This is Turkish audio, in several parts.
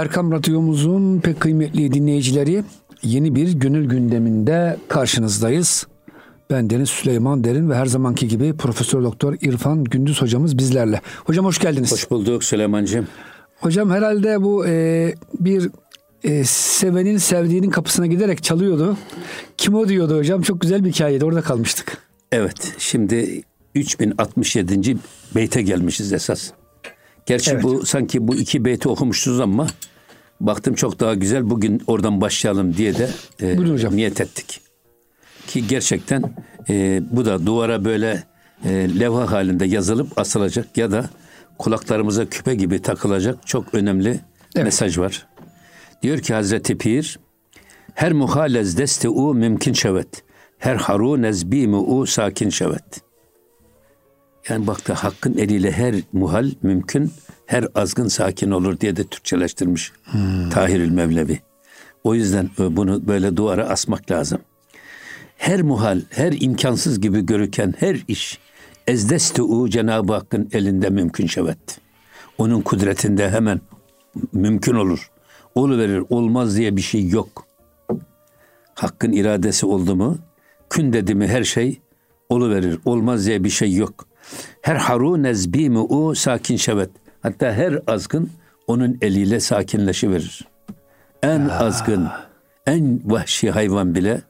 Erkam Radyomuzun pek kıymetli dinleyicileri yeni bir gönül gündeminde karşınızdayız. Ben Deniz Süleyman Derin ve her zamanki gibi Profesör Doktor İrfan Gündüz hocamız bizlerle. Hocam hoş geldiniz. Hoş bulduk Süleyman'cığım. Hocam herhalde bu e, bir e, sevenin sevdiğinin kapısına giderek çalıyordu. Kim o diyordu hocam? Çok güzel bir hikayeydi. Orada kalmıştık. Evet. Şimdi 3067. beyte gelmişiz esas. Gerçi Evet. bu sanki bu iki beyti okumuşuz ama baktım çok daha güzel. Bugün oradan başlayalım diye de e, Buyurun hocam. niyet ettik. Ki gerçekten e, bu da duvara böyle e, levha halinde yazılıp asılacak ya da kulaklarımıza küpe gibi takılacak çok önemli Evet. mesaj var. Diyor ki Hazreti Pir her muhalez deste u mümkün şevet. Her haru nezbi u sakin şevet. Yani baktı hakkın eliyle her muhal mümkün, her azgın sakin olur diye de Türkçeleştirmiş Tahirül Mevlevi. O yüzden e, bunu böyle duvara asmak lazım. Her muhal, her imkansız gibi görüken her iş ezdeste'u Cenab-ı Hakk'ın elinde mümkün şevet. Onun kudretinde hemen mümkün olur. Oluverir, olmaz diye bir şey yok. Hakkın iradesi oldu mu, kün dedi mi her şey oluverir. Olmaz diye bir şey yok. Her haru nezbi u sakin şevet. Hatta her azgın onun eliyle sakinleşiverir. En azgın, en vahşi hayvan bile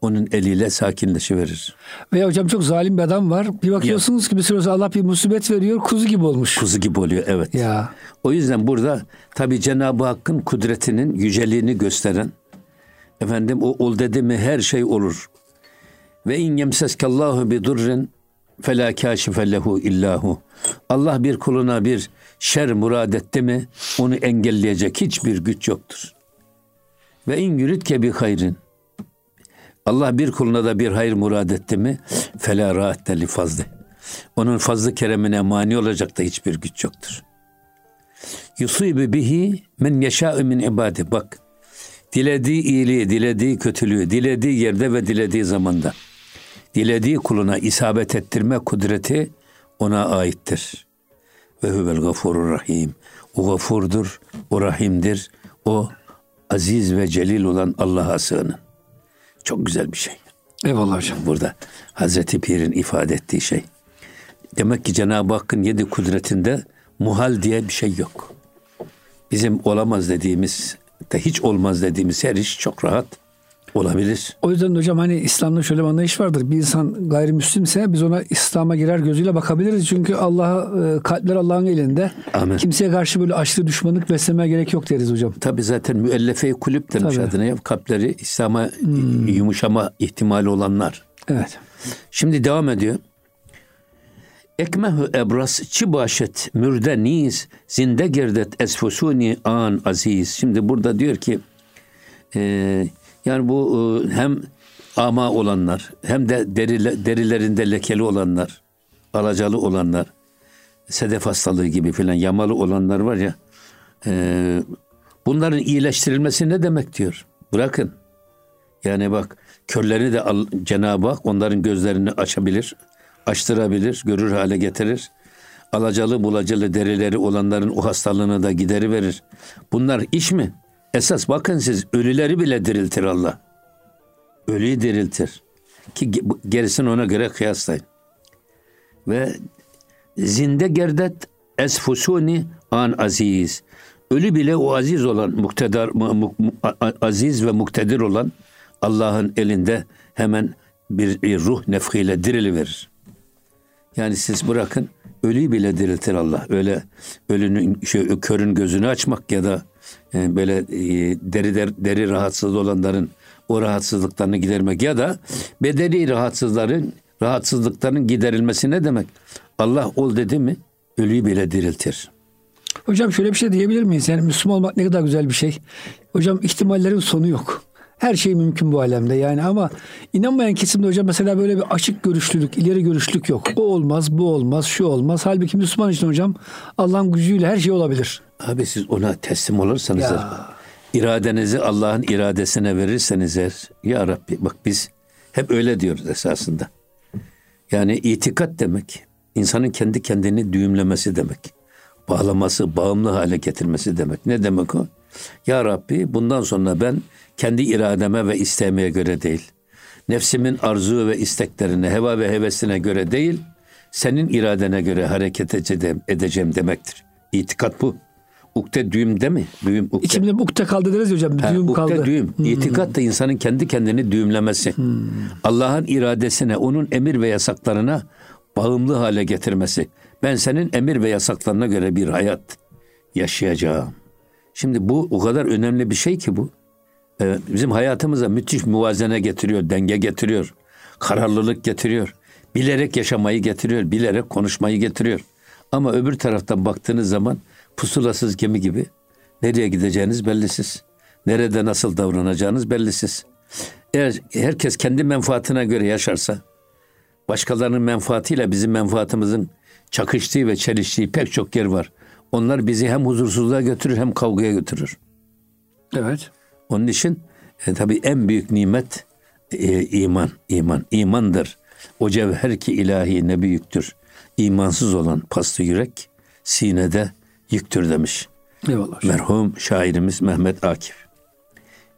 onun eliyle sakinleşiverir. Ve hocam çok zalim bir adam var. Bir bakıyorsunuz ki bir süre Allah bir musibet veriyor. Kuzu gibi olmuş. Kuzu gibi oluyor evet. Ya. O yüzden burada tabi Cenab-ı Hakk'ın kudretinin yüceliğini gösteren efendim o ol dedi mi her şey olur. Ve in yemseskallahu bi durrin fela kâşife lehu illahu. Allah bir kuluna bir şer murad etti mi onu engelleyecek hiçbir güç yoktur. Ve in yuridke bi hayrin. Allah bir kuluna da bir hayır murad etti mi fela raatte li fazli. Onun fazlı keremine mani olacak da hiçbir güç yoktur. Yusibu bihi men yeşâ'u min ibadi. Bak. Dilediği iyiliği, dilediği kötülüğü, dilediği yerde ve dilediği zamanda. Dilediği kuluna isabet ettirme kudreti ona aittir. Ve huvel gafurur rahim. O gafurdur, o rahimdir. O aziz ve celil olan Allah'a sığının. Çok güzel bir şey. Eyvallah hocam. Burada Hazreti Pir'in ifade ettiği şey. Demek ki Cenab-ı Hakk'ın yedi kudretinde muhal diye bir şey yok. Bizim olamaz dediğimiz, de hiç olmaz dediğimiz her iş çok rahat olabilir. O yüzden de hocam hani İslam'da şöyle bir anlayış vardır. Bir insan gayrimüslimse biz ona İslam'a girer gözüyle bakabiliriz. Çünkü Allah kalpler Allah'ın elinde. Amin. Kimseye karşı böyle aşırı düşmanlık beslemeye gerek yok deriz hocam. Tabi zaten müellefe kulüp demiş Tabii. adına. Kalpleri İslam'a yumuşama ihtimali olanlar. Evet. Şimdi devam ediyor. Ekmehu ebras çi başet mürde niz zinde girdet esfusuni an aziz. Şimdi burada diyor ki e, yani bu e, hem ama olanlar hem de derile, derilerinde lekeli olanlar, alacalı olanlar, sedef hastalığı gibi filan yamalı olanlar var ya e, bunların iyileştirilmesi ne demek diyor. Bırakın. Yani bak körlerini de al- Cenab-ı Hak onların gözlerini açabilir, açtırabilir, görür hale getirir. Alacalı bulacalı derileri olanların o hastalığını da gideri verir. Bunlar iş mi? Esas bakın siz ölüleri bile diriltir Allah. Ölüyü diriltir. Ki gerisini ona göre kıyaslayın. Ve zinde gerdet esfusuni an aziz. Ölü bile o aziz olan, muktedar, mu- mu- aziz ve muktedir olan Allah'ın elinde hemen bir, bir ruh nefhiyle diriliverir. Yani siz bırakın ölüyü bile diriltir Allah. Öyle ölünün şey, körün gözünü açmak ya da e, böyle e, deri der- deri rahatsız olanların o rahatsızlıklarını gidermek ya da bedeni rahatsızların rahatsızlıkların giderilmesi ne demek? Allah ol dedi mi ölüyü bile diriltir. Hocam şöyle bir şey diyebilir miyiz? Yani Müslüman olmak ne kadar güzel bir şey. Hocam ihtimallerin sonu yok. Her şey mümkün bu alemde yani ama inanmayan kesimde hocam mesela böyle bir açık görüşlülük, ileri görüşlülük yok. O olmaz, bu olmaz, şu olmaz. Halbuki Müslüman için hocam Allah'ın gücüyle her şey olabilir. Abi siz ona teslim olursanız Ya. iradenizi Allah'ın iradesine verirseniz eğer ya Rabbi bak biz hep öyle diyoruz esasında. Yani itikat demek insanın kendi kendini düğümlemesi demek. Bağlaması, bağımlı hale getirmesi demek. Ne demek o? Ya Rabbi bundan sonra ben kendi irademe ve istemeye göre değil, nefsimin arzu ve isteklerine, heva ve hevesine göre değil, senin iradene göre hareket edeceğim, edeceğim demektir. İtikat bu. Ukde düğüm değil mi? Düğüm ukde. İçimde ukde kaldı deriz ya hocam. Bir Ha, düğüm ukde kaldı. düğüm. İtikat da insanın kendi kendini düğümlemesi. Allah'ın iradesine, onun emir ve yasaklarına bağımlı hale getirmesi. Ben senin emir ve yasaklarına göre bir hayat yaşayacağım. Şimdi bu o kadar önemli bir şey ki bu. Evet, bizim hayatımıza müthiş muvazene getiriyor, denge getiriyor. Kararlılık getiriyor. Bilerek yaşamayı getiriyor, bilerek konuşmayı getiriyor. Ama öbür taraftan baktığınız zaman pusulasız gemi gibi nereye gideceğiniz bellisiz. Nerede nasıl davranacağınız bellisiz. Eğer herkes kendi menfaatine göre yaşarsa, başkalarının menfaatiyle bizim menfaatimizin çakıştığı ve çeliştiği pek çok yer var. Onlar bizi hem huzursuzluğa götürür hem kavgaya götürür. Evet. Onun için e, tabii en büyük nimet e, iman, iman, imandır. O cevher ki ilahi ne büyüktür. İmansız olan paslı yürek sinede yüktür demiş. Eyvallah. Merhum şairimiz Mehmet Akif.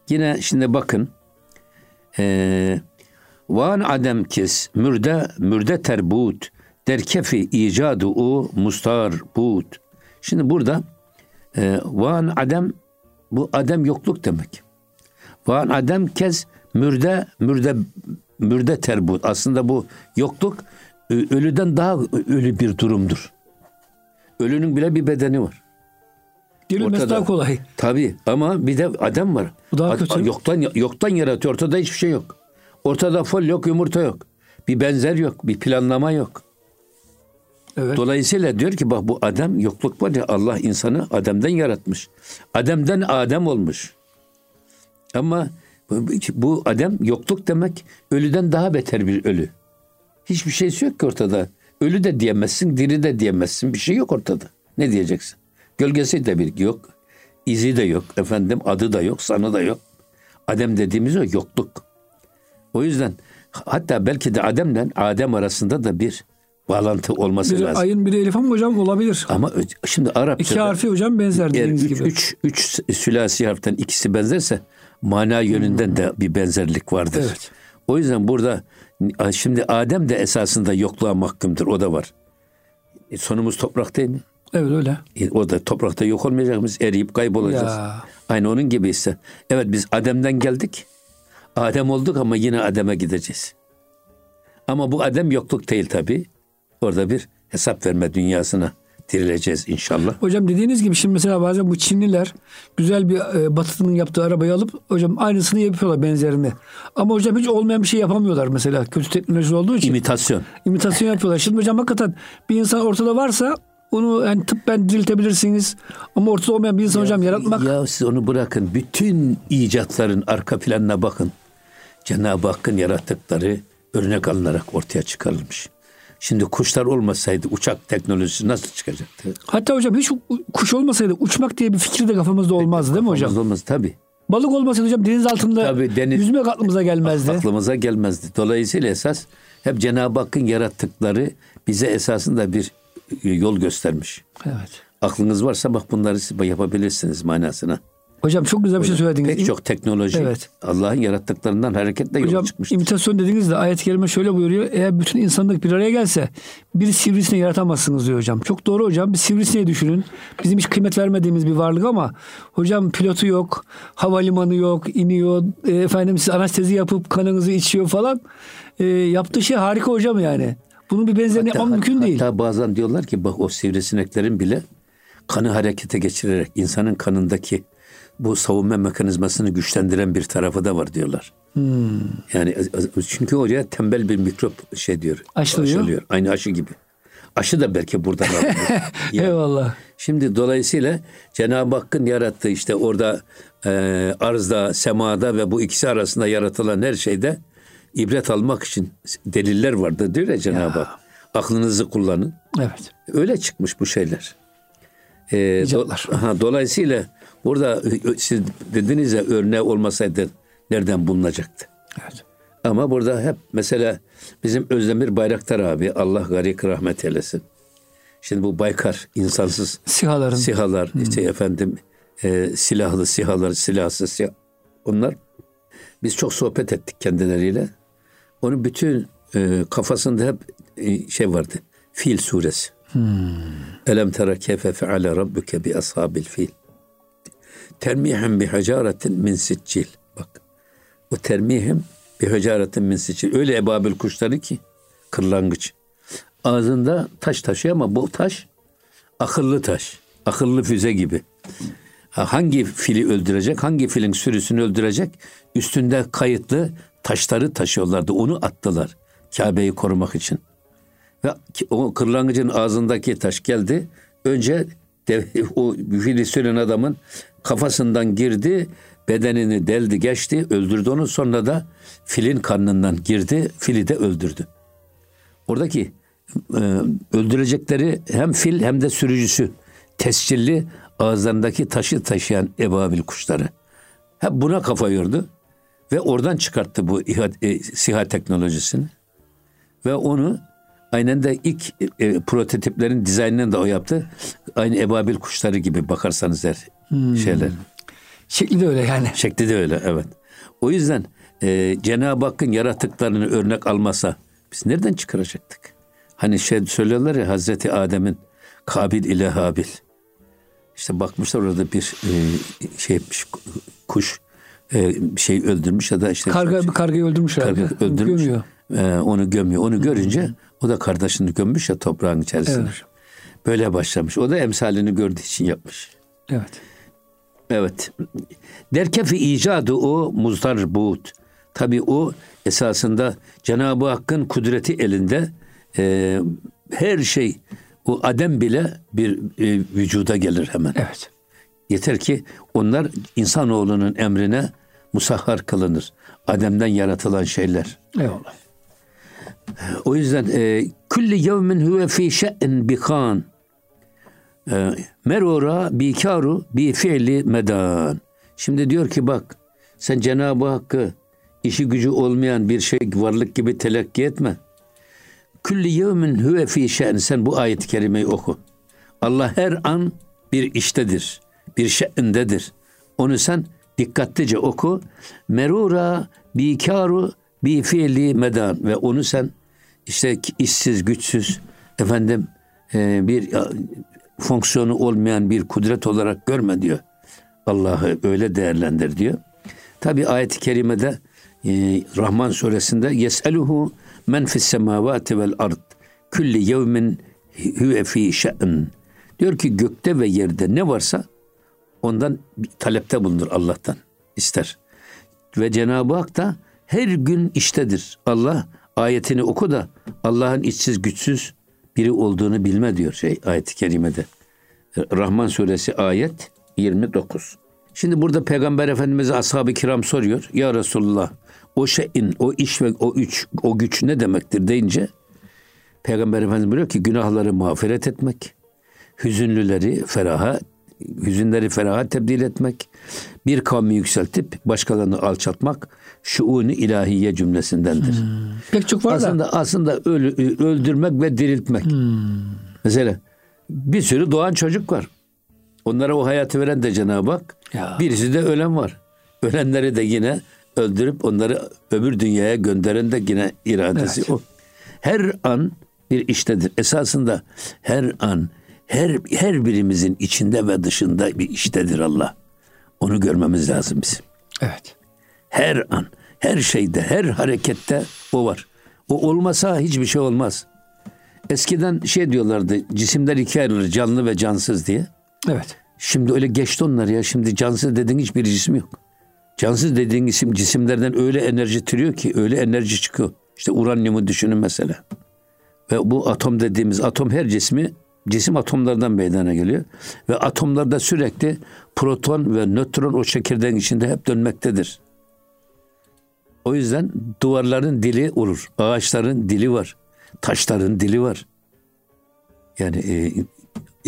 Yine şimdi bakın e, Van adem kes mürde mürde terbut derkefi icadu u mustar but. Şimdi burada e, van adem bu adem yokluk demek. Van adem kez mürde mürde mürde terbut. Aslında bu yokluk ölüden daha ölü bir durumdur. Ölünün bile bir bedeni var. Dirilmesi ortada. daha kolay. Tabii ama bir de adam var. Bu daha Ad- kötü. Yoktan yoktan yaratıyor. Ortada hiçbir şey yok. Ortada fol yok, yumurta yok. Bir benzer yok, bir planlama yok. Evet. Dolayısıyla diyor ki bak bu Adem yokluk var ya Allah insanı Adem'den yaratmış. Adem'den Adem olmuş. Ama bu, Adem yokluk demek ölüden daha beter bir ölü. Hiçbir şeysi yok ki ortada. Ölü de diyemezsin, diri de diyemezsin. Bir şey yok ortada. Ne diyeceksin? Gölgesi de bir yok. izi de yok. Efendim adı da yok, sanı da yok. Adem dediğimiz o yokluk. O yüzden hatta belki de Adem'le Adem arasında da bir bağlantı olması Biri lazım. ayın biri elif ama hocam olabilir. Ama şimdi Arapçada İki harfi hocam benzer dediğiniz üç, gibi. üç, üç sülasi harften ikisi benzerse mana yönünden de bir benzerlik vardır. Hmm. Evet. O yüzden burada şimdi Adem de esasında yokluğa mahkumdur. O da var. E, sonumuz toprak değil mi? Evet öyle. E, o da toprakta yok olmayacak mıyız? Eriyip kaybolacağız. Ya. Aynı onun gibi ise. Evet biz Adem'den geldik. Adem olduk ama yine Adem'e gideceğiz. Ama bu Adem yokluk değil tabii. Orada bir hesap verme dünyasına dirileceğiz inşallah. Hocam dediğiniz gibi şimdi mesela bazen bu Çinliler güzel bir e, Batı'nın yaptığı arabayı alıp hocam aynısını yapıyorlar benzerini. Ama hocam hiç olmayan bir şey yapamıyorlar mesela kötü teknoloji olduğu için. İmitasyon. imitasyon yapıyorlar. Şimdi hocam hakikaten bir insan ortada varsa onu yani tıbben diriltebilirsiniz. Ama ortada olmayan bir insan hocam yaratmak Ya siz onu bırakın. Bütün icatların arka planına bakın. Cenab-ı Hakk'ın yarattıkları örnek alınarak ortaya çıkarılmış. Şimdi kuşlar olmasaydı uçak teknolojisi nasıl çıkacaktı? hatta hocam hiç kuş olmasaydı uçmak diye bir fikir de kafamızda olmazdı değil mi hocam? Olmaz olmaz tabii. Balık olmasaydı hocam deniz altında Tabii, deniz- yüzmek aklımıza gelmezdi. Aklımıza gelmezdi. Dolayısıyla esas hep Cenab-ı Hakk'ın yarattıkları bize esasında bir e, yol göstermiş. Evet. Aklınız varsa bak bunları siz yapabilirsiniz manasına. Hocam çok güzel bir şey söylediniz. Pek çok teknoloji Evet. Allah'ın yarattıklarından hareketle yola Hocam çıkmıştır. imitasyon dediğiniz de ayet-i kerime şöyle buyuruyor. Eğer bütün insanlık bir araya gelse bir sivrisineği yaratamazsınız diyor hocam. Çok doğru hocam. Bir sivrisineği düşünün. Bizim hiç kıymet vermediğimiz bir varlık ama hocam pilotu yok, havalimanı yok, iniyor. E, efendim siz anestezi yapıp kanınızı içiyor falan. E, yaptığı şey harika hocam yani. Bunun bir benzerini yapmam mümkün değil. Hatta bazen diyorlar ki bak o sivrisineklerin bile kanı harekete geçirerek insanın kanındaki bu savunma mekanizmasını güçlendiren bir tarafı da var diyorlar. Hmm. Yani çünkü oraya tembel bir mikrop şey diyor. Aşılıyor. aşılıyor. Aynı aşı gibi. Aşı da belki buradan alınıyor. Yani Eyvallah. Şimdi dolayısıyla Cenab-ı Hakk'ın yarattığı işte orada e, arzda, semada ve bu ikisi arasında yaratılan her şeyde ibret almak için deliller vardır diyor ya Cenab-ı Hak. Aklınızı kullanın. Evet. Öyle çıkmış bu şeyler. E, do- ha, dolayısıyla burada siz dediniz ya örneği olmasaydı nereden bulunacaktı? Evet. Ama burada hep mesela bizim Özdemir Bayraktar abi Allah garik rahmet eylesin. Şimdi bu Baykar insansız Sihaların. sihalar işte efendim e, silahlı sihalar, silahsız siyah. Onlar biz çok sohbet ettik kendileriyle. Onun bütün e, kafasında hep e, şey vardı. Fil suresi. Hmm. Elem tera kefe feale rabbuke bi ashabil fil. Termihem bi hacaretin min siccil. Bak. O termihim bi hacaretin min siccil. Öyle ebabil kuşları ki kırlangıç. Ağzında taş taşıyor ama bu taş akıllı taş. Akıllı füze gibi. Hangi fili öldürecek, hangi filin sürüsünü öldürecek üstünde kayıtlı taşları taşıyorlardı. Onu attılar Kabe'yi korumak için. Ve o kırlangıcın ağzındaki taş geldi. Önce de, o fili süren adamın kafasından girdi, bedenini deldi geçti, öldürdü onu. Sonra da filin karnından girdi, fili de öldürdü. Oradaki e, öldürecekleri hem fil hem de sürücüsü tescilli ağızlarındaki taşı taşıyan ebabil kuşları. Hep buna kafa yordu ve oradan çıkarttı bu İHA, e, SİHA teknolojisini. Ve onu aynen de ilk e, prototiplerin dizaynını da o yaptı. Aynı ebabil kuşları gibi bakarsanız her hmm. şeyler. Şekli de öyle yani. Şekli de öyle evet. O yüzden e, Cenab-ı Hakk'ın yarattıklarını örnek almasa biz nereden çıkaracaktık? Hani şey söylüyorlar ya Hazreti Adem'in Kabil ile Habil. İşte bakmışlar orada bir e, şey kuş e, şey öldürmüş ya da işte karga bir kargayı öldürmüş karga öldürmüş. Gömüyor. E, onu gömüyor. Onu görünce. O da kardeşini gömmüş ya toprağın içerisinde. Evet. Böyle başlamış. O da emsalini gördüğü için yapmış. Evet. Evet. Derke fi icadı o muzdar buğut. Tabi o esasında Cenab-ı Hakk'ın kudreti elinde e, her şey o adem bile bir e, vücuda gelir hemen. Evet. Yeter ki onlar insanoğlunun emrine musahhar kılınır. Adem'den yaratılan şeyler. Eyvallah. O yüzden e, külli yevmin huve fi şe'in bikan. E, merora bikaru bi fi'li medan. Şimdi diyor ki bak sen Cenab-ı Hakk'ı işi gücü olmayan bir şey varlık gibi telakki etme. Külli yevmin huve fi şe'n. Sen bu ayet-i kerimeyi oku. Allah her an bir iştedir. Bir şe'indedir. Onu sen dikkatlice oku. Merura bikaru bi fiili medan ve onu sen işte işsiz, güçsüz efendim e, bir fonksiyonu olmayan bir kudret olarak görme diyor. Allah'ı öyle değerlendir diyor. Tabi ayet-i kerimede e, Rahman suresinde yeseluhu men fis semavati vel ard külli yevmin huve fi şe'n. Diyor ki gökte ve yerde ne varsa ondan talepte bulunur Allah'tan ister. Ve Cenab-ı Hak da her gün iştedir. Allah ayetini oku da Allah'ın içsiz güçsüz biri olduğunu bilme diyor şey ayet-i kerimede. Rahman suresi ayet 29. Şimdi burada Peygamber Efendimiz'e ashab-ı kiram soruyor. Ya Resulullah o şeyin, o iş ve o üç, o güç ne demektir deyince Peygamber Efendimiz buyuruyor ki günahları mağfiret etmek, hüzünlüleri feraha, hüzünleri feraha tebdil etmek, bir kavmi yükseltip başkalarını alçaltmak şuunu ilahiye cümlesindendir. Hmm. Pek çok var aslında, da. Aslında ölü, öldürmek ve diriltmek. Hmm. Mesela bir sürü doğan çocuk var. Onlara o hayatı veren de Cenab-ı Hak. Ya. Birisi de ölen var. Ölenleri de yine öldürüp onları öbür dünyaya gönderen de yine iradesi evet. o. Her an bir iştedir. Esasında her an her her birimizin içinde ve dışında bir iştedir Allah. Onu görmemiz lazım bizim. Evet. Her an, her şeyde, her harekette o var. O olmasa hiçbir şey olmaz. Eskiden şey diyorlardı, cisimler ikiye ayrılır, canlı ve cansız diye. Evet. Şimdi öyle geçti onlar ya. Şimdi cansız dediğin hiçbir cisim yok. Cansız dediğin isim cisimlerden öyle enerji türüyor ki öyle enerji çıkıyor. İşte uranyumu düşünün mesela. Ve bu atom dediğimiz atom her cismi cisim atomlardan meydana geliyor. Ve atomlarda sürekli proton ve nötron o çekirdeğin içinde hep dönmektedir. O yüzden duvarların dili olur. Ağaçların dili var. Taşların dili var. Yani e,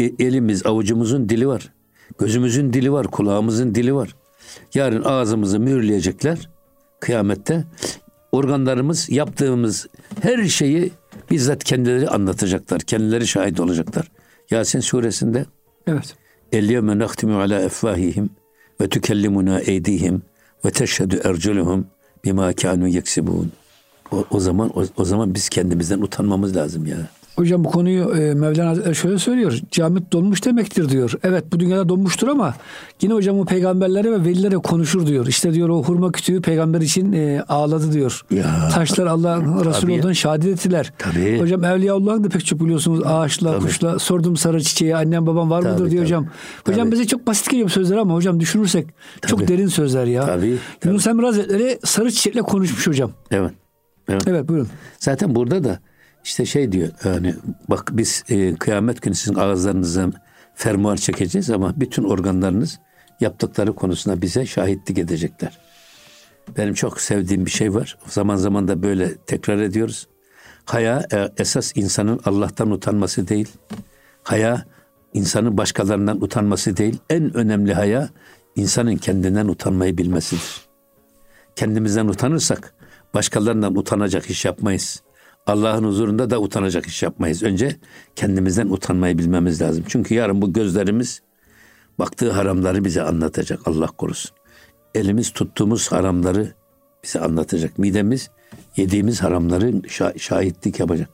e elimiz, avucumuzun dili var. Gözümüzün dili var, kulağımızın dili var. Yarın ağzımızı mühürleyecekler kıyamette. Organlarımız yaptığımız her şeyi bizzat kendileri anlatacaklar. Kendileri şahit olacaklar. Yasin suresinde Evet. Elyevme nahtimu ala efvahihim ve tükellimuna eydihim ve teşhedü erculuhum bima kanu yeksibun. O, o zaman o, o zaman biz kendimizden utanmamız lazım ya. Hocam bu konuyu e, Mevlana Hazretleri şöyle söylüyor. Camit donmuş demektir diyor. Evet bu dünyada donmuştur ama yine hocam o peygamberlere ve velilere konuşur diyor. İşte diyor o hurma kütüğü peygamber için e, ağladı diyor. Ya. Taşlar Allah'ın Resulü Tabii. olduğunu şehadet ettiler. Tabii. Hocam Evliyaullah'ın da pek çok biliyorsunuz ağaçla, Tabii. kuşla sordum sarı çiçeğe annem babam var mıdır Tabii, diyor tabii. hocam. Hocam Tabii. bize çok basit geliyor bu sözler ama hocam düşünürsek çok Tabii. derin sözler ya. Tabii, tabii. Yunus Emre Hazretleri sarı çiçekle konuşmuş hocam. Evet. Evet. Evet buyurun. Zaten burada da işte şey diyor yani bak biz e, kıyamet günü sizin ağızlarınıza fermuar çekeceğiz ama bütün organlarınız yaptıkları konusunda bize şahitlik edecekler. Benim çok sevdiğim bir şey var. Zaman zaman da böyle tekrar ediyoruz. Haya e, esas insanın Allah'tan utanması değil. Haya insanın başkalarından utanması değil. En önemli haya insanın kendinden utanmayı bilmesidir. Kendimizden utanırsak başkalarından utanacak iş yapmayız. Allah'ın huzurunda da utanacak iş yapmayız. Önce kendimizden utanmayı bilmemiz lazım. Çünkü yarın bu gözlerimiz baktığı haramları bize anlatacak. Allah korusun. Elimiz tuttuğumuz haramları bize anlatacak. Midemiz yediğimiz haramları şa- şahitlik yapacak.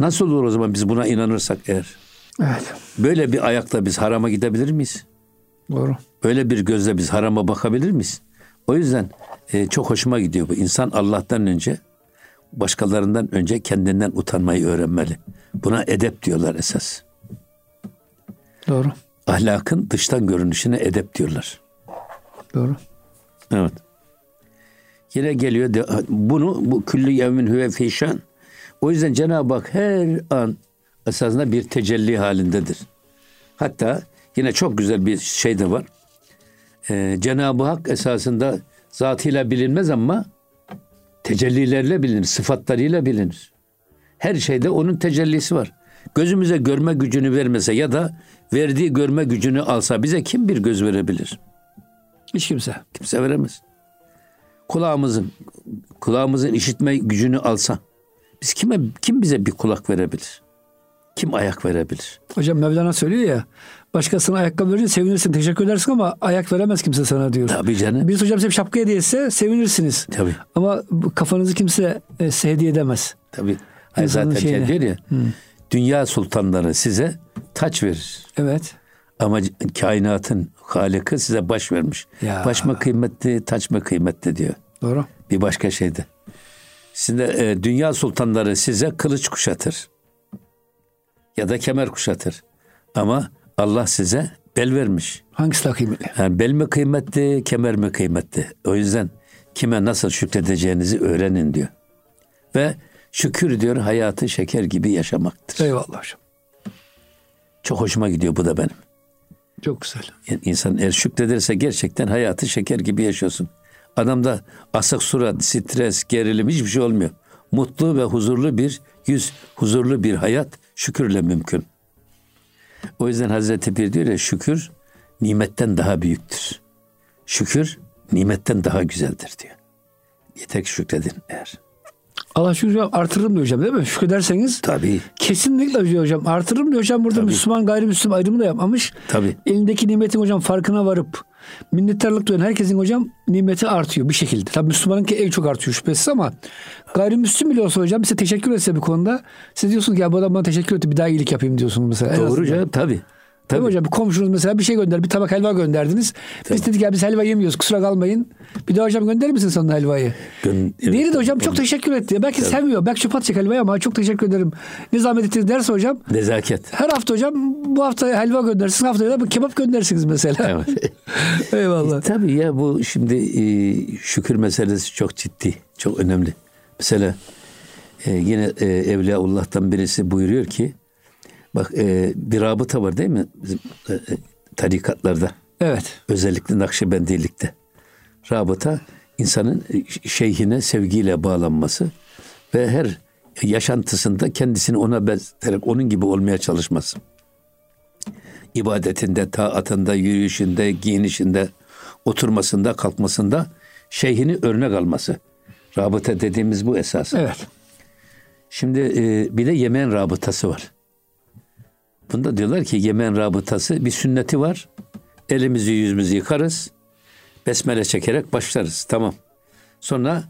Nasıl olur o zaman biz buna inanırsak eğer? Evet Böyle bir ayakla biz harama gidebilir miyiz? doğru. Böyle bir gözle biz harama bakabilir miyiz? O yüzden e, çok hoşuma gidiyor bu. İnsan Allah'tan önce, başkalarından önce kendinden utanmayı öğrenmeli. Buna edep diyorlar esas. Doğru. Ahlakın dıştan görünüşüne edep diyorlar. Doğru. Evet. Yine geliyor de, bunu bu küllü yevmin huve fişan. O yüzden Cenab-ı Hak her an esasında bir tecelli halindedir. Hatta yine çok güzel bir şey de var. Ee, Cenab-ı Hak esasında zatıyla bilinmez ama tecellilerle bilinir, sıfatlarıyla bilinir. Her şeyde onun tecellisi var. Gözümüze görme gücünü vermese ya da verdiği görme gücünü alsa bize kim bir göz verebilir? Hiç kimse. Kimse veremez. Kulağımızın kulağımızın işitme gücünü alsa biz kime kim bize bir kulak verebilir? Kim ayak verebilir? Hocam Mevlana söylüyor ya başkasına ayakkabı verince sevinirsin teşekkür edersin ama ayak veremez kimse sana diyor. Tabii canım. Biz hocam size bir şapka hediye etse sevinirsiniz. Tabii. Ama kafanızı kimse e, hediye edemez. Tabii. Hayır, zaten şeyine. şey diyor ya. Dünya sultanları size taç verir. Evet. Ama kainatın haliki size baş vermiş. Ya. Baş mı kıymetli, taç mı kıymetli diyor. Doğru. Bir başka şeyde. Şimdi e, dünya sultanları size kılıç kuşatır. Ya da kemer kuşatır. Ama Allah size bel vermiş. Hangisi daha kıymetli? Yani bel mi kıymetli, kemer mi kıymetli? O yüzden kime nasıl şükredeceğinizi öğrenin diyor. Ve şükür diyor hayatı şeker gibi yaşamaktır. Eyvallah hocam. Çok hoşuma gidiyor bu da benim. Çok güzel. Yani insan eğer şükrederse gerçekten hayatı şeker gibi yaşıyorsun. Adamda asık surat, stres, gerilim hiçbir şey olmuyor. Mutlu ve huzurlu bir yüz, huzurlu bir hayat şükürle mümkün. O yüzden Hazreti Pir diyor ya şükür nimetten daha büyüktür. Şükür nimetten daha güzeldir diyor. Yeter ki şükredin eğer. Allah şükür artırırım diyor hocam değil mi? Şükrederseniz Tabii, kesinlikle diyor hocam artırırım diyor hocam. Burada Tabii. Müslüman gayrimüslim ayrımı da yapmamış. tabii. Elindeki nimetin hocam farkına varıp minnettarlık duyan herkesin hocam nimeti artıyor bir şekilde. Tabii Müslümanınki en çok artıyor şüphesiz ama gayrimüslim bile olsa hocam size teşekkür etse bir konuda siz diyorsunuz ki ya bu adam bana teşekkür etti bir daha iyilik yapayım diyorsunuz mesela. Doğru canım tabii. Değil Tabii. mi hocam? Bir komşunuz mesela bir şey gönder, bir tabak helva gönderdiniz. Biz dedik ya biz helva yemiyoruz kusura kalmayın. Bir daha hocam gönderir misin sana helvayı? Gön- evet, Diğeri de hocam tabii. çok teşekkür etti. Belki sevmiyor, belki çöp atacak helvayı ama çok teşekkür ederim. Ne zahmet ettiniz derse hocam. Nezaket. Her hafta hocam bu hafta helva göndersiniz, haftaya da kebap gönderirsiniz mesela. Evet. Eyvallah. E, tabii ya bu şimdi e, şükür meselesi çok ciddi, çok önemli. Mesela e, yine e, Evliyaullah'tan birisi buyuruyor ki bak e, bir rabıta var değil mi bizim e, e, tarikatlarda Evet. özellikle Nakşibendilikte. Rabıta insanın e, şeyhine sevgiyle bağlanması ve her yaşantısında kendisini ona benzeterek onun gibi olmaya çalışması ibadetinde, taatında, yürüyüşünde, giyinişinde, oturmasında, kalkmasında şeyhini örnek alması. Rabıta dediğimiz bu esas. Evet. Şimdi e, bir de Yemen rabıtası var. Bunda diyorlar ki Yemen rabıtası bir sünneti var. Elimizi yüzümüzü yıkarız. Besmele çekerek başlarız. Tamam. Sonra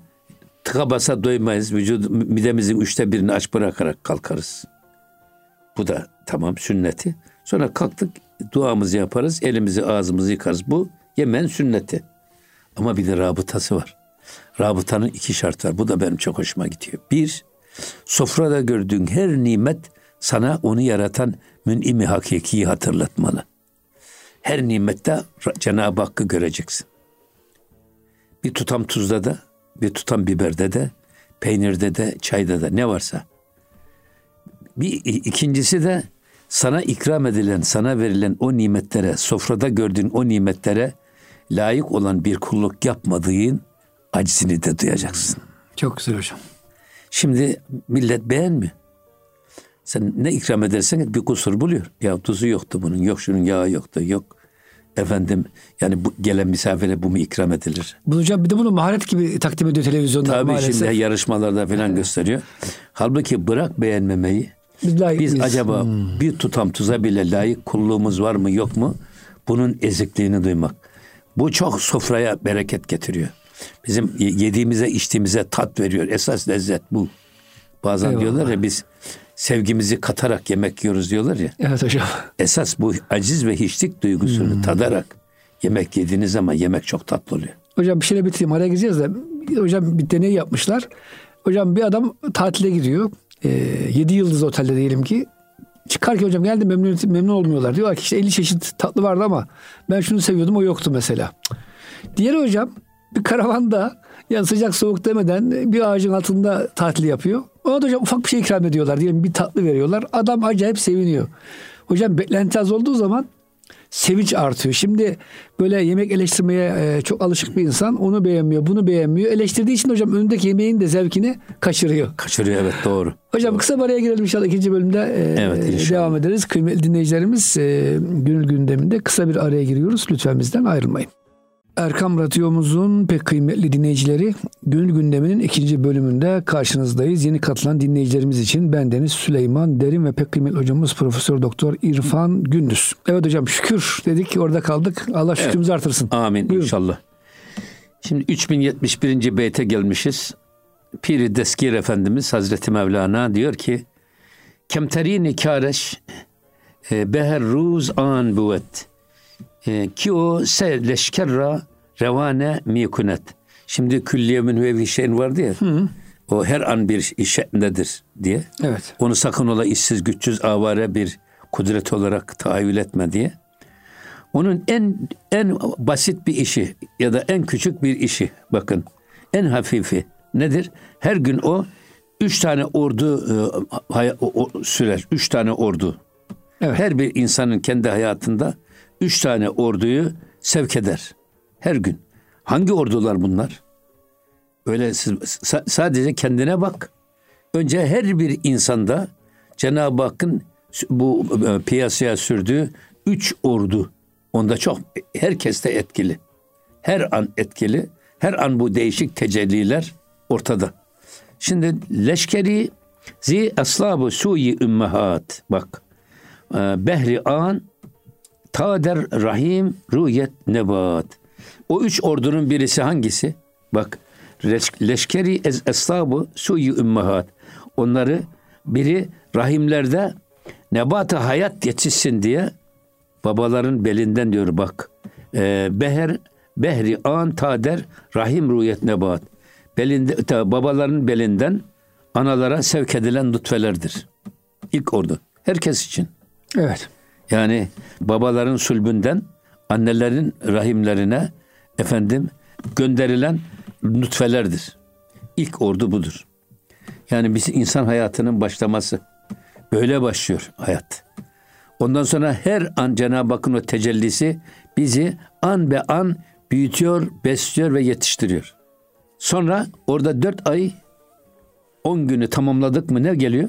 tıka basa doymayız. Vücut, midemizin üçte birini aç bırakarak kalkarız. Bu da tamam sünneti. Sonra kalktık duamızı yaparız. Elimizi ağzımızı yıkarız. Bu Yemen sünneti. Ama bir de rabıtası var. Rabıtanın iki şartı var. Bu da benim çok hoşuma gidiyor. Bir, sofrada gördüğün her nimet sana onu yaratan mün'imi hakikiyi hatırlatmalı. Her nimette Cenab-ı Hakk'ı göreceksin. Bir tutam tuzda da, bir tutam biberde de, peynirde de, çayda da ne varsa. Bir ikincisi de sana ikram edilen, sana verilen o nimetlere, sofrada gördüğün o nimetlere layık olan bir kulluk yapmadığın acizini de duyacaksın. Çok güzel hocam. Şimdi millet beğenmiyor. Sen ne ikram edersen bir kusur buluyor. Ya tuzu yoktu bunun, yok şunun yağı yoktu, yok efendim yani bu gelen misafire bu mu ikram edilir? Bu hocam bir de bunu maharet gibi takdim ediyor televizyonda Tabii maalesef. şimdi yarışmalarda falan gösteriyor. Halbuki bırak beğenmemeyi. Biz, layık Biz acaba Hmm. bir tutam tuza bile layık kulluğumuz var mı yok mu? Bunun ezikliğini duymak. Bu çok sofraya bereket getiriyor. Bizim ye- yediğimize içtiğimize tat veriyor. Esas lezzet bu. Bazen Eyvallah. diyorlar ya biz sevgimizi katarak yemek yiyoruz diyorlar ya. Evet hocam. Esas bu aciz ve hiçlik duygusunu Hmm. tadarak yemek yediğiniz zaman yemek çok tatlı oluyor. Hocam bir şeyle bitireyim araya gireceğiz de. Hocam bir deney yapmışlar. Hocam bir adam tatile gidiyor. Ee, 7 yıldız otelde diyelim ki. Çıkarken hocam geldi memnun, memnun olmuyorlar. Diyorlar ki işte 50 çeşit tatlı vardı ama ben şunu seviyordum o yoktu mesela. Diğeri hocam bir karavanda yani sıcak soğuk demeden bir ağacın altında tatil yapıyor. Ona da hocam ufak bir şey ikram ediyorlar. Diyelim bir tatlı veriyorlar. Adam acayip seviniyor. Hocam beklenti az olduğu zaman sevinç artıyor. Şimdi böyle yemek eleştirmeye e, çok alışık bir insan onu beğenmiyor, bunu beğenmiyor. Eleştirdiği için hocam önündeki yemeğin de zevkini kaçırıyor. Kaçırıyor evet doğru. Hocam kısa bir araya girelim inşallah ikinci bölümde e, Evet, inşallah. devam ederiz. Kıymetli dinleyicilerimiz e, gönül gündeminde kısa bir araya giriyoruz. Lütfen bizden ayrılmayın. Erkam Radyomuzun pek kıymetli dinleyicileri Gönül Gündemi'nin ikinci bölümünde karşınızdayız. Yeni katılan dinleyicilerimiz için bendeniz Süleyman Derin ve pek kıymetli hocamız Profesör Doktor İrfan Gündüz. Evet hocam şükür dedik orada kaldık. Allah şükrümüzü artırsın. Amin Buyurun. inşallah. Şimdi 3071. beyte gelmişiz. Piri Deskir Efendimiz Hazreti Mevlana diyor ki Kemterini kareş e, beher ruz an buvet e, ki o se leşkerra revane mikunet. Şimdi külliye minhuve şeyin vardı ya. O her an bir işindedir diye. Evet. Onu sakın ola işsiz güçsüz avare bir kudret olarak tahayyül etme diye. Onun en en basit bir işi ya da en küçük bir işi bakın en hafifi nedir? Her gün o üç tane ordu e, hay- o- o- sürer. Üç tane ordu. Evet. Her bir insanın kendi hayatında üç tane orduyu sevk eder. Her gün. Hangi ordular bunlar? Öyle siz, sa- sadece kendine bak. Önce her bir insanda Cenab-ı Hakk'ın bu e, piyasaya sürdüğü üç ordu onda çok herkeste etkili. Her an etkili. Her an bu değişik tecelliler ortada. Şimdi leşkeri zi aslabu suyi ümmehat. Bak. e, Behri an Tader Rahim Ruyet Nebat. O üç ordunun birisi hangisi? Bak leş- leşkeri ez eshabı suyu ümmahat. Onları biri rahimlerde nebatı hayat yetişsin diye babaların belinden diyor bak. Ee, beher behri an tader rahim ruyet nebat. Belinde, ta- babaların belinden analara sevk edilen nutfelerdir. İlk ordu. Herkes için. Evet. Yani babaların sulbünden annelerin rahimlerine efendim gönderilen nutfelerdir. İlk ordu budur. Yani biz insan hayatının başlaması böyle başlıyor hayat. Ondan sonra her an Cenab-ı Hakk'ın o tecellisi bizi an be an büyütüyor, besliyor ve yetiştiriyor. Sonra orada dört ay on günü tamamladık mı ne geliyor?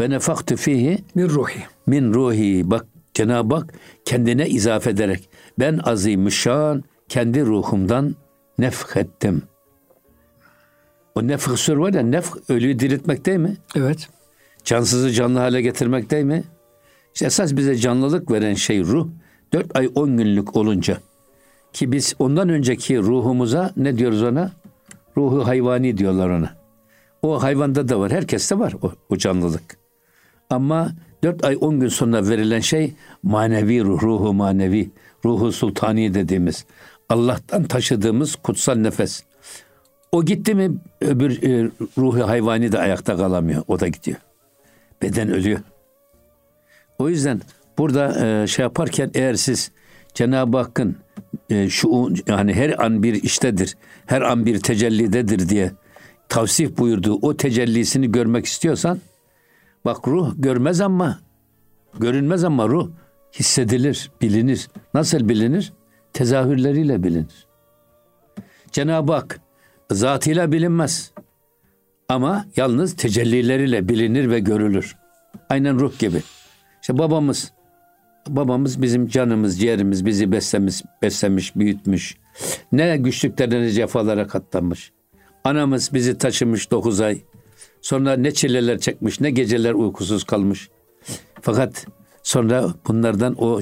Ve nefaktu fihi Bir ruhi. min ruhi bak Cenab-ı Hak kendine izafe ederek ben azimüşşan kendi ruhumdan nefhettim. O nefh sür var ya nefh ölüyü diriltmek değil mi? Evet. Cansızı canlı hale getirmek değil mi? İşte esas bize canlılık veren şey ruh. Dört ay on günlük olunca ki biz ondan önceki ruhumuza ne diyoruz ona? Ruhu hayvani diyorlar ona. O hayvanda da var. Herkeste var o, o canlılık. Ama dört ay on gün sonra verilen şey manevi ruh, ruhu manevi, ruhu sultani dediğimiz Allah'tan taşıdığımız kutsal nefes. O gitti mi öbür e, ruhu hayvani de ayakta kalamıyor. O da gidiyor. Beden ölüyor. O yüzden burada e, şey yaparken eğer siz Cenab-ı Hakk'ın e, şu yani her an bir iştedir, her an bir tecellidedir diye tavsif buyurduğu o tecellisini görmek istiyorsan bak ruh görmez ama görünmez ama ruh hissedilir, bilinir. Nasıl bilinir? Tezahürleriyle bilinir. Cenab-ı Hak zatıyla bilinmez. Ama yalnız tecellileriyle bilinir ve görülür. Aynen ruh gibi. İşte babamız babamız bizim canımız, ciğerimiz bizi beslemiş, beslemiş, büyütmüş. Ne güçlüklere ne cefalara katlanmış. Anamız bizi taşımış dokuz ay. Sonra ne çileler çekmiş, ne geceler uykusuz kalmış. Fakat sonra bunlardan o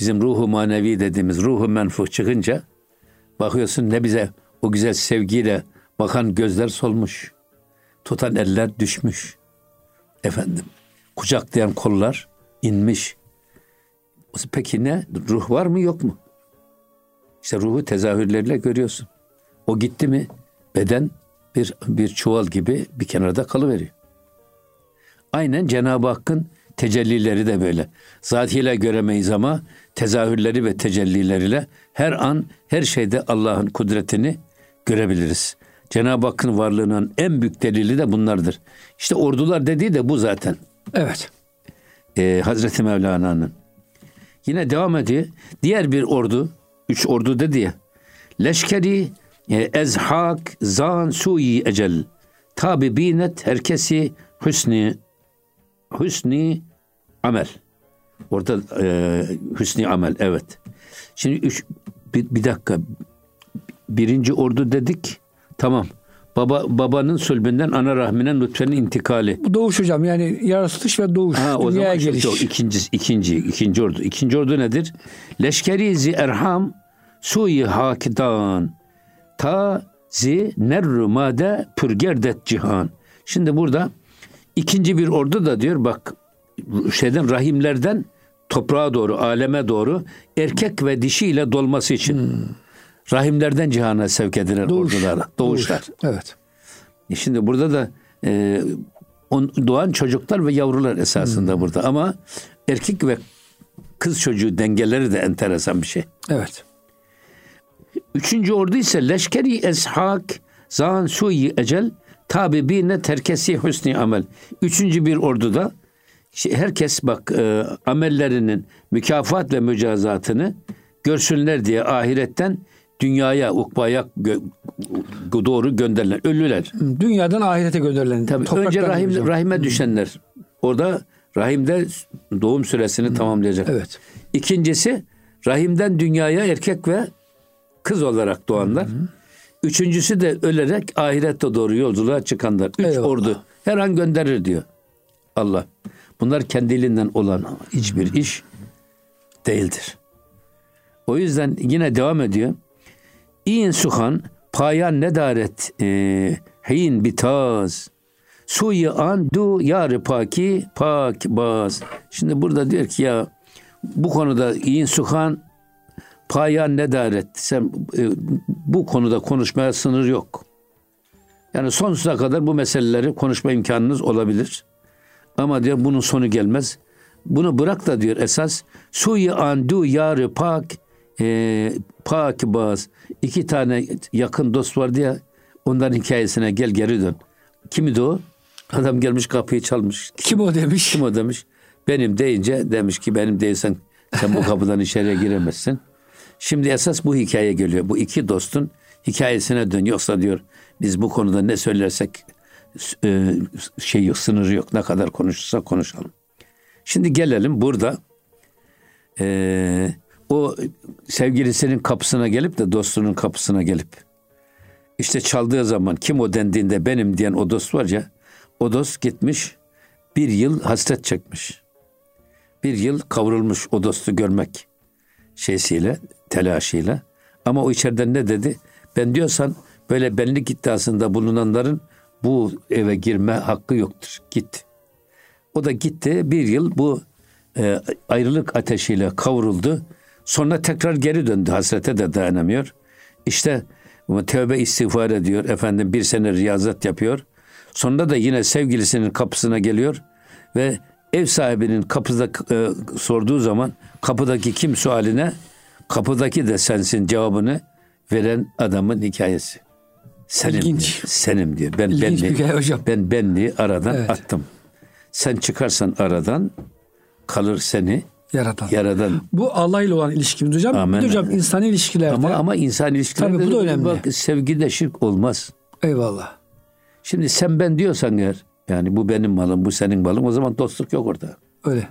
bizim ruhu manevi dediğimiz ruhu menfuh çıkınca bakıyorsun ne bize o güzel sevgiyle bakan gözler solmuş. Tutan eller düşmüş. Efendim kucaklayan kollar inmiş. Peki ne? Ruh var mı yok mu? İşte ruhu tezahürleriyle görüyorsun. O gitti mi beden bir bir çuval gibi bir kenarda kalıveriyor. Aynen Cenab-ı Hakk'ın tecellileri de böyle. Zatıyla göremeyiz ama tezahürleri ve tecellileriyle her an her şeyde Allah'ın kudretini görebiliriz. Cenab-ı Hakk'ın varlığının en büyük delili de bunlardır. İşte ordular dediği de bu zaten. Evet. Ee, Hazreti Mevlana'nın. Yine devam ediyor. Diğer bir ordu, üç ordu dedi ya. Leşkeri e, ezhak zan suyi ecel. Tabi binet herkesi hüsni hüsni amel. Orada e, hüsni amel evet. Şimdi üç, bir, bir dakika. Birinci ordu dedik. Tamam. Baba babanın sülbünden ana rahmine nutfenin intikali. Bu doğuş hocam yani yaratılış ve doğuş. Ha, o zaman geliş. Yok, ikinci, ikinci, ikinci ordu. İkinci ordu nedir? Leşkerizi erham suyi hakidan ta zi nerru made pürgerdet cihan. Şimdi burada ikinci bir ordu da diyor bak şeyden rahimlerden toprağa doğru, aleme doğru erkek ve dişiyle dolması için. Hmm. Rahimlerden cihana sevk edilen Doğuş. ordular, doğuşlar. Doğuş. Evet. E Şimdi burada da e, on, doğan çocuklar ve yavrular esasında burada ama erkek ve kız çocuğu dengeleri de enteresan bir şey. Evet. Üçüncü ordu ise leşkeri eshak zan suyi ecel tabi bine terkesi hüsni amel. Üçüncü bir orduda herkes bak e, amellerinin mükafat ve mücazatını görsünler diye ahiretten dünyaya, ukbaya gö- doğru gönderilen ölüler. Dünyadan ahirete gönderilen. Tabii önce rahim, hocam. rahime düşenler. Orada rahimde doğum süresini tamamlayacak. Evet. İkincisi rahimden dünyaya erkek ve kız olarak doğanlar. Üçüncüsü de ölerek ahirette doğru yolculuğa çıkanlar. Üç Eyvallah. ordu her an gönderir diyor Allah. Bunlar kendiliğinden olan hiçbir iş değildir. O yüzden yine devam ediyor. İn suhan payan nedaret e, hin bitaz suyu an du yarı paki pak baz. Şimdi burada diyor ki ya bu konuda in suhan payan nedaret sen e, bu konuda konuşmaya sınır yok. Yani sonsuza kadar bu meseleleri konuşma imkanınız olabilir. Ama diyor bunun sonu gelmez. Bunu bırak da diyor esas suyu andu yarı pak e, pak baz. İki tane yakın dost vardı ya onların hikayesine gel geri dön. Kimdi o? Adam gelmiş kapıyı çalmış. Kim o demiş? Kim o demiş. Benim deyince demiş ki benim değilsen sen bu kapıdan içeriye giremezsin. Şimdi esas bu hikaye geliyor. Bu iki dostun hikayesine dön. Yoksa diyor biz bu konuda ne söylersek e, şey yok, sınırı yok. Ne kadar konuşursak konuşalım. Şimdi gelelim burada e, o sevgilisinin kapısına gelip de dostunun kapısına gelip işte çaldığı zaman kim o dendiğinde benim diyen o dost var ya o dost gitmiş bir yıl hasret çekmiş. bir yıl kavrulmuş o dostu görmek şeysiyle, telaşıyla. Ama o içeriden ne dedi? Ben diyorsan böyle benlik iddiasında bulunanların bu eve girme hakkı yoktur. Git. O da gitti. Bir yıl bu e, ayrılık ateşiyle kavruldu. Sonra tekrar geri döndü. Hasrete de dayanamıyor. İşte tövbe istiğfar ediyor. Efendim bir sene riyazet yapıyor. Sonra da yine sevgilisinin kapısına geliyor ve ev sahibinin kapıda e, sorduğu zaman kapıdaki kim sualine kapıdaki de sensin cevabını veren adamın hikayesi. Senim İlginç. Diyor, senim diyor. Ben İlginç bir benli, hikaye hocam. ben benliği aradan Evet. attım. Sen çıkarsan aradan kalır seni Yaratan. yaradan. Bu Allah ile olan ilişkimiz hocam. Amen. Hocam insani ilişkilerde. Ama ama insan ilişkilerinde Tabii bu da önemli. bak sevgide şirk olmaz. Eyvallah. Şimdi sen ben diyorsan eğer yani bu benim malım, bu senin malın o zaman dostluk yok orada. Öyle.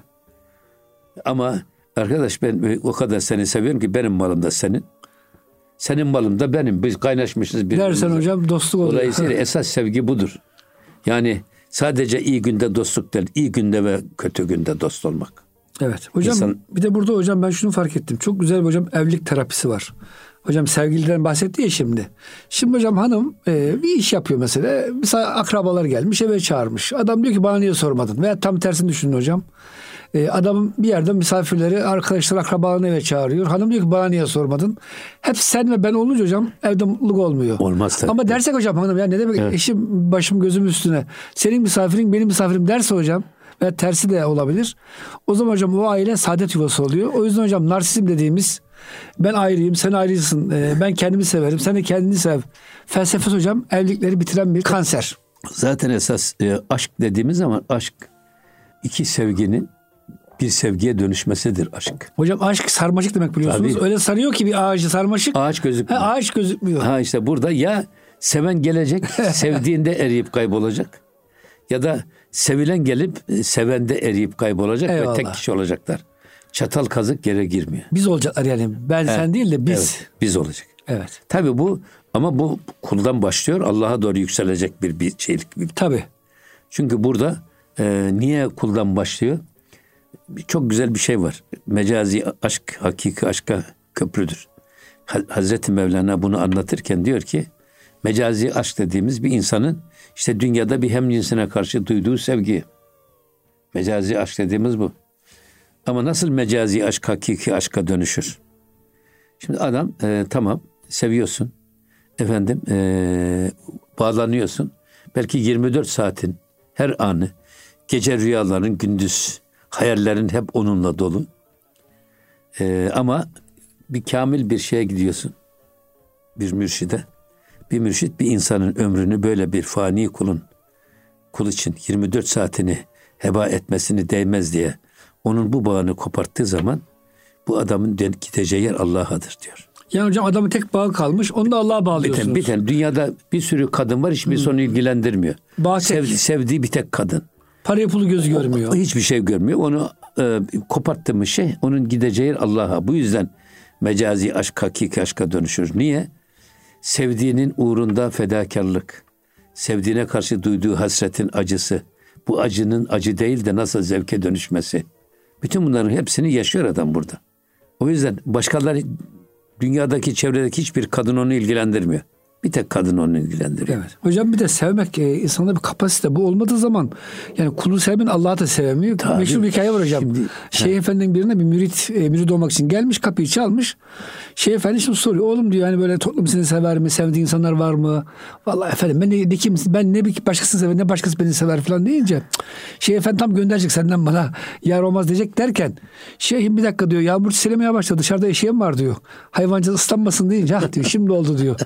Ama arkadaş ben o kadar seni seviyorum ki benim malım da senin. Senin malım da benim. Biz kaynaşmışız birbirimize. Dersen hocam dostluk oluyor. Dolayısıyla esas sevgi budur. Yani sadece iyi günde dostluk değil, iyi günde ve kötü günde dost olmak. Evet. Hocam İnsan- bir de burada hocam ben şunu fark ettim. Çok güzel hocam evlilik terapisi var. Hocam sevgiliden bahsetti ya şimdi. Şimdi hocam hanım e, bir iş yapıyor mesela. Mesela akrabalar gelmiş eve çağırmış. Adam diyor ki bana niye sormadın? Veya tam tersini düşünün hocam. E, adam bir yerde misafirleri arkadaşlar akrabalarını eve çağırıyor. Hanım diyor ki bana niye sormadın? Hep sen ve ben olunca hocam evde mutluluk olmuyor. Olmaz tabii. Ama dersek hocam hanım ya ne demek eşim başım gözüm üstüne. Senin misafirin benim misafirim derse hocam veya tersi de olabilir. O zaman hocam o aile saadet yuvası oluyor. O yüzden hocam narsizm dediğimiz ben ayrıyım sen ayrısın e, ben kendimi severim sen de kendini sev. Felsefesi hocam evlilikleri bitiren bir kanser. Zaten esas e, aşk dediğimiz zaman aşk iki sevginin bir sevgiye dönüşmesidir aşk. Hocam aşk sarmaşık demek biliyorsunuz. Tabii. Öyle sarıyor ki bir ağacı sarmaşık. Ağaç Ha, gözükmüyor. ağaç gözükmüyor. Ha işte burada ya seven gelecek, sevdiğinde eriyip kaybolacak. Ya da sevilen gelip e, sevende eriyip kaybolacak Eyvallah. ve tek kişi olacaklar. Çatal kazık yere girmiyor. Biz olacaklar yani. Ben sen değil de biz. Evet, biz olacak. Evet. Tabii bu ama bu kuldan başlıyor. Allah'a doğru yükselecek bir, bir şeylik. Bir- Tabii. Çünkü burada e, niye kuldan başlıyor? Çok güzel bir şey var. Mecazi aşk hakiki aşka köprüdür. Ha- Hazreti Mevlana bunu anlatırken diyor ki mecazi aşk dediğimiz bir insanın işte dünyada bir hemcinsine karşı duyduğu sevgi. Mecazi aşk dediğimiz bu. Ama nasıl mecazi aşk hakiki aşka dönüşür? Şimdi adam e, tamam seviyorsun. Efendim e, bağlanıyorsun. Belki 24 saatin her anı gece rüyaların gündüz hayallerin hep onunla dolu. E, ama bir kamil bir şeye gidiyorsun. Bir mürşide. Bir mürşit bir insanın ömrünü böyle bir fani kulun kul için 24 saatini heba etmesini değmez diye onun bu bağını koparttığı zaman bu adamın gideceği yer Allah'adır diyor. Yani hocam adamın tek bağı kalmış. Onu da Allah'a Bir bağlıyorsunuz. tane, bir tane dünyada bir sürü kadın var hiçbir onu ilgilendirmiyor. Bağ Sev- sevdiği bir tek kadın. Parayı pulu gözü görmüyor. Hiçbir şey görmüyor. Onu e, koparttı mı şey onun gideceği Allah'a. Bu yüzden mecazi aşk hakiki aşka dönüşür. Niye? Sevdiğinin uğrunda fedakarlık. Sevdiğine karşı duyduğu hasretin acısı. Bu acının acı değil de nasıl zevke dönüşmesi. Bütün bunların hepsini yaşıyor adam burada. O yüzden başkaları dünyadaki çevredeki hiçbir kadın onu ilgilendirmiyor. Bir tek kadın onu ilgilendiriyor. Evet. Hocam bir de sevmek e, insanda bir kapasite. Bu olmadığı zaman yani kulu sevmeyen Allah'ı da sevemiyor. Tabii. Meşhur bir hikaye var hocam. Şimdi- Şeyh Efendi'nin birine bir mürit, e, mürit olmak için gelmiş kapıyı çalmış. Şeyh Efendi şimdi soruyor. Oğlum diyor hani böyle toplum seni sever mi? Sevdiğin insanlar var mı? Vallahi efendim ben ne, ne kim, ben ne bir başkasını sever ne başkası beni sever falan deyince Şeyh Efendi tam gönderecek senden bana yar olmaz diyecek derken Şeyhim bir dakika diyor yağmur çiselemeye başladı dışarıda eşeğim var diyor. Hayvancağız ıslanmasın deyince ah diyor şimdi oldu diyor.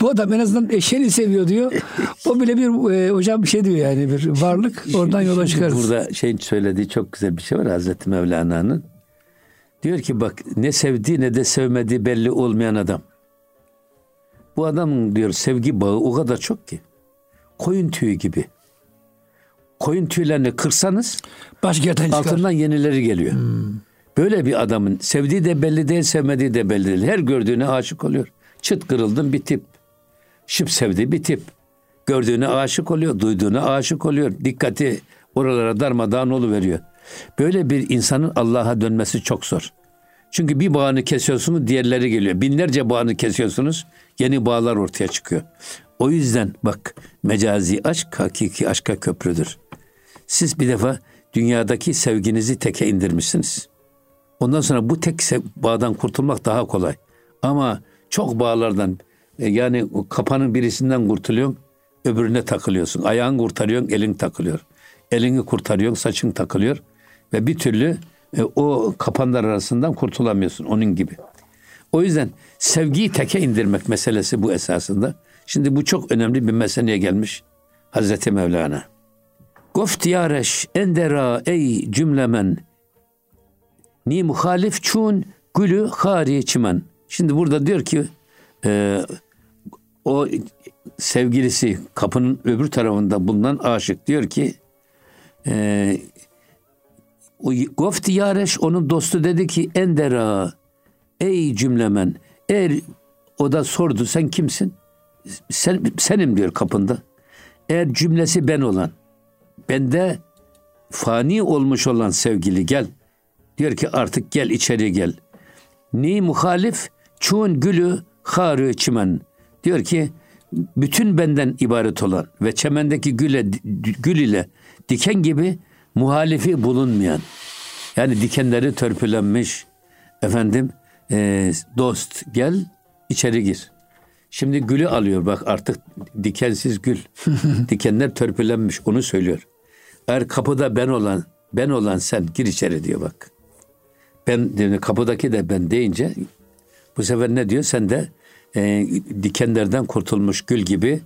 Bu adam en azından eşeğini seviyor diyor. O bile bir e, hocam bir şey diyor yani bir varlık oradan yola çıkarız. Burada şeyin söylediği çok güzel bir şey var Hazreti Mevlana'nın. Diyor ki bak ne sevdiği ne de sevmediği belli olmayan adam. Bu adamın diyor sevgi bağı o kadar çok ki. Koyun tüyü gibi. Koyun tüylerini kırsanız Başka yerden çıkar. altından yenileri geliyor. Böyle bir adamın sevdiği de belli değil, sevmediği de belli değil. Her gördüğüne aşık oluyor. Çıt kırıldın bir tip. Şıp sevdiği bir tip. Gördüğüne aşık oluyor, duyduğuna aşık oluyor. Dikkati oralara darmadağın veriyor. Böyle bir insanın Allah'a dönmesi çok zor. Çünkü bir bağını kesiyorsunuz diğerleri geliyor. Binlerce bağını kesiyorsunuz yeni bağlar ortaya çıkıyor. O yüzden bak mecazi aşk hakiki aşka köprüdür. Siz bir defa dünyadaki sevginizi teke indirmişsiniz. Ondan sonra bu tek bağdan kurtulmak daha kolay. Ama çok bağlardan e, yani kapanın birisinden kurtuluyorsun, öbürüne takılıyorsun. Ayağın kurtarıyorsun, elin takılıyor. Elini kurtarıyorsun, saçın takılıyor. Ve bir türlü e, o kapanlar arasından kurtulamıyorsun onun gibi. O yüzden sevgiyi teke indirmek meselesi bu esasında. Şimdi bu çok önemli bir meseleye gelmiş Hazreti Mevlana. Goft yareş endera ey cümlemen ni muhalif çun gülü hari çimen. Şimdi burada diyor ki e, o sevgilisi kapının öbür tarafında bulunan aşık diyor ki e, o Gofti Yareş onun dostu dedi ki Endera ey cümlemen eğer o da sordu sen kimsin? Sen, senim diyor kapında. Eğer cümlesi ben olan bende fani olmuş olan sevgili gel. Diyor ki artık gel içeri gel. Ni muhalif çun gülü harı çimen. Diyor ki bütün benden ibaret olan ve çemendeki güle, gül ile diken gibi muhalifi bulunmayan yani dikenleri törpülenmiş efendim e, dost gel içeri gir. Şimdi gülü alıyor bak artık dikensiz gül. Dikenler törpülenmiş onu söylüyor. Eğer kapıda ben olan ben olan sen gir içeri diyor bak. Ben kapıdaki de ben deyince bu sefer ne diyor? Sen de e, dikenlerden kurtulmuş gül gibi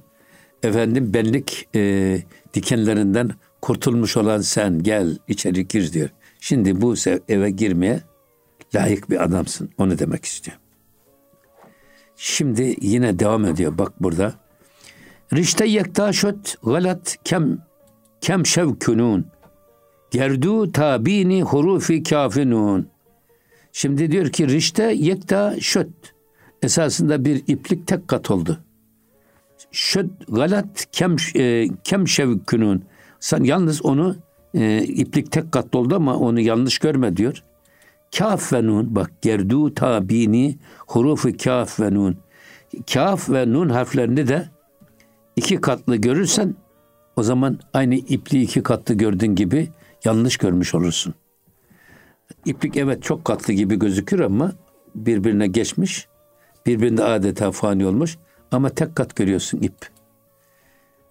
efendim benlik e, dikenlerinden kurtulmuş olan sen gel içeri gir diyor. Şimdi bu eve girmeye layık bir adamsın. Onu demek istiyor. Şimdi yine devam ediyor bak burada. Rişte yektaşöt galat kem kem şevkünun gerdu tabini hurufi kafinun. Şimdi diyor ki rişte yekta şöt. Esasında bir iplik tek kat oldu. Şöt galat kem, e, kem şevkünun. Sen yalnız onu e, iplik tek katlı oldu ama onu yanlış görme diyor. Kaf ve nun bak gerdu tabini hurufu kaf ve nun. Kaf ve nun harflerini de iki katlı görürsen o zaman aynı ipliği iki katlı gördüğün gibi yanlış görmüş olursun. İplik evet çok katlı gibi gözükür ama birbirine geçmiş. Birbirinde adeta fani olmuş. Ama tek kat görüyorsun ip.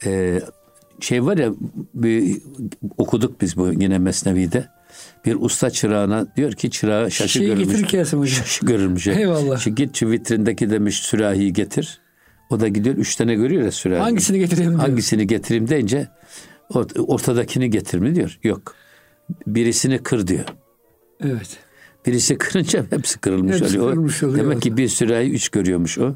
Ee, şey var ya bir, okuduk biz bu yine Mesnevi'de. Bir usta çırağına diyor ki çırağı şaşı şey görülmüş. getir kesim hocam. Şaşı görülmüş. Eyvallah. Şimdi git şu vitrindeki demiş sürahiyi getir. O da gidiyor üç tane görüyor ya sürahi. Hangisini getireyim diyor. Hangisini getireyim deyince ortadakini getir mi diyor. Yok. Birisini kır diyor. Evet. Birisi kırınca hepsi kırılmış hepsi oluyor. Kırılmış oluyor. Demek ki bir sürahi üç görüyormuş o.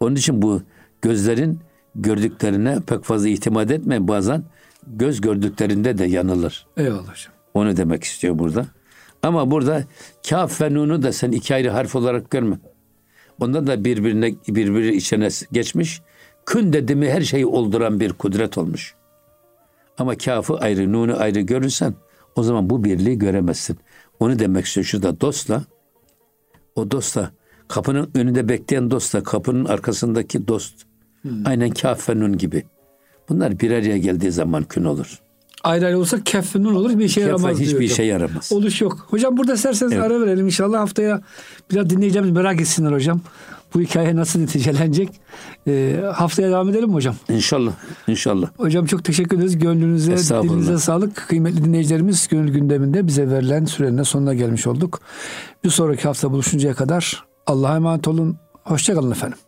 Onun için bu gözlerin gördüklerine pek fazla itimat etme. Bazen göz gördüklerinde de yanılır. Eyvallah hocam. Onu demek istiyor burada. Ama burada kaf ve nunu da sen iki ayrı harf olarak görme. Onda da birbirine birbiri içine geçmiş. Kün dedi mi her şeyi olduran bir kudret olmuş. Ama kafı ayrı, nunu ayrı görürsen o zaman bu birliği göremezsin. Onu demek istiyor şurada dostla. O dostla kapının önünde bekleyen dostla kapının arkasındaki dost. Hmm. Aynen kaf ve nun gibi. Bunlar bir araya geldiği zaman kün olur. Ayrı ayrı olsa kef ve nun olur bir şey Kef yaramaz hiçbir diyor. şey yaramaz. Oluş yok. Hocam burada isterseniz evet. ara verelim inşallah haftaya biraz dinleyeceğimiz merak etsinler hocam. Bu hikaye nasıl neticelenecek? Ee, haftaya devam edelim mi hocam? İnşallah. İnşallah. Hocam çok teşekkür ederiz. Gönlünüze, dilinize sağlık. Kıymetli dinleyicilerimiz gönül gündeminde bize verilen sürenin sonuna gelmiş olduk. Bir sonraki hafta buluşuncaya kadar Allah'a emanet olun. Hoşçakalın efendim.